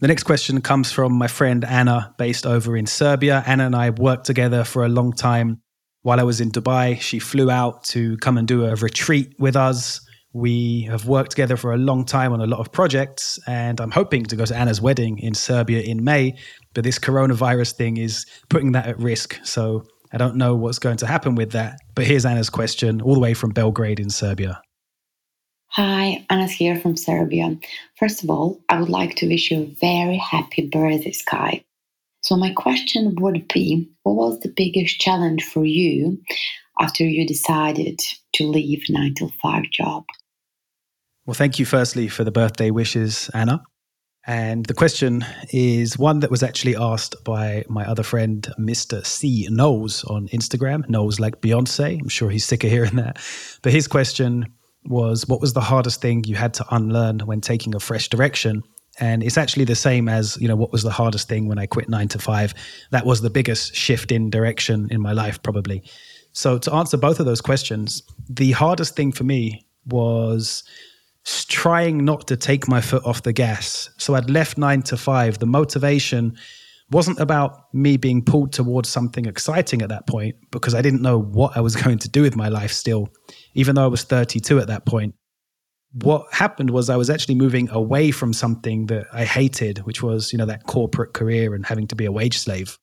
The next question comes from my friend Anna, based over in Serbia. Anna and I worked together for a long time. While I was in Dubai, she flew out to come and do a retreat with us. We have worked together for a long time on a lot of projects, and I'm hoping to go to Anna's wedding in Serbia in May. But this coronavirus thing is putting that at risk. So I don't know what's going to happen with that. But here's Anna's question, all the way from Belgrade in Serbia. Hi, Anna's here from Serbia. First of all, I would like to wish you a very happy birthday, Sky. So, my question would be what was the biggest challenge for you after you decided to leave 9 to 5 job? Well, thank you firstly for the birthday wishes, Anna. And the question is one that was actually asked by my other friend, Mr. C. Knowles on Instagram. Knowles like Beyonce. I'm sure he's sick of hearing that. But his question was what was the hardest thing you had to unlearn when taking a fresh direction? And it's actually the same as, you know, what was the hardest thing when I quit nine to five? That was the biggest shift in direction in my life, probably. So, to answer both of those questions, the hardest thing for me was trying not to take my foot off the gas. So, I'd left nine to five. The motivation wasn't about me being pulled towards something exciting at that point because I didn't know what I was going to do with my life still, even though I was 32 at that point. What happened was I was actually moving away from something that I hated, which was, you know, that corporate career and having to be a wage slave.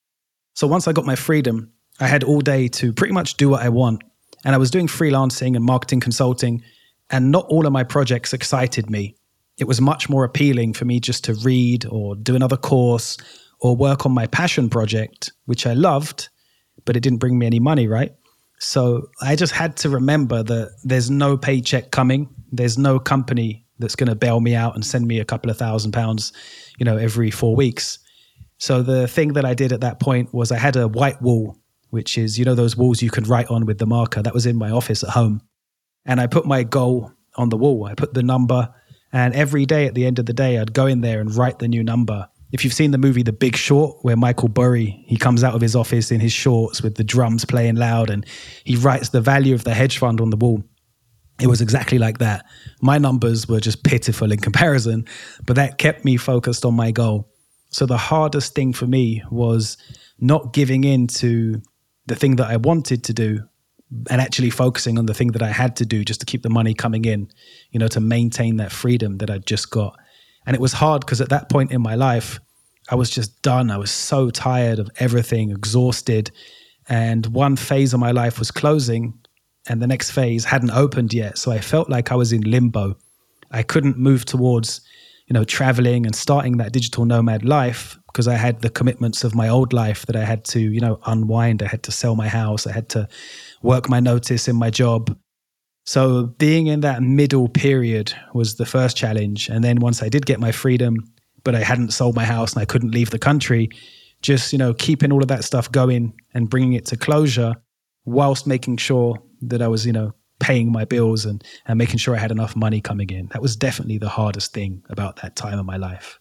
So once I got my freedom, I had all day to pretty much do what I want. And I was doing freelancing and marketing consulting, and not all of my projects excited me. It was much more appealing for me just to read or do another course or work on my passion project, which I loved, but it didn't bring me any money, right? So I just had to remember that there's no paycheck coming. There's no company that's going to bail me out and send me a couple of thousand pounds, you know, every four weeks. So the thing that I did at that point was I had a white wall, which is, you know, those walls you can write on with the marker. That was in my office at home. And I put my goal on the wall. I put the number. And every day at the end of the day, I'd go in there and write the new number if you've seen the movie The Big Short, where Michael Burry he comes out of his office in his shorts with the drums playing loud, and he writes the value of the hedge fund on the wall. It was exactly like that. My numbers were just pitiful in comparison, but that kept me focused on my goal. So the hardest thing for me was not giving in to the thing that I wanted to do and actually focusing on the thing that I had to do just to keep the money coming in, you know, to maintain that freedom that I'd just got. And it was hard because at that point in my life, I was just done. I was so tired of everything, exhausted. And one phase of my life was closing, and the next phase hadn't opened yet. So I felt like I was in limbo. I couldn't move towards, you know, traveling and starting that digital nomad life because I had the commitments of my old life that I had to, you know, unwind. I had to sell my house. I had to work my notice in my job. So being in that middle period was the first challenge. And then once I did get my freedom, but I hadn't sold my house and I couldn't leave the country, just, you know, keeping all of that stuff going and bringing it to closure whilst making sure that I was, you know, paying my bills and, and making sure I had enough money coming in. That was definitely the hardest thing about that time of my life.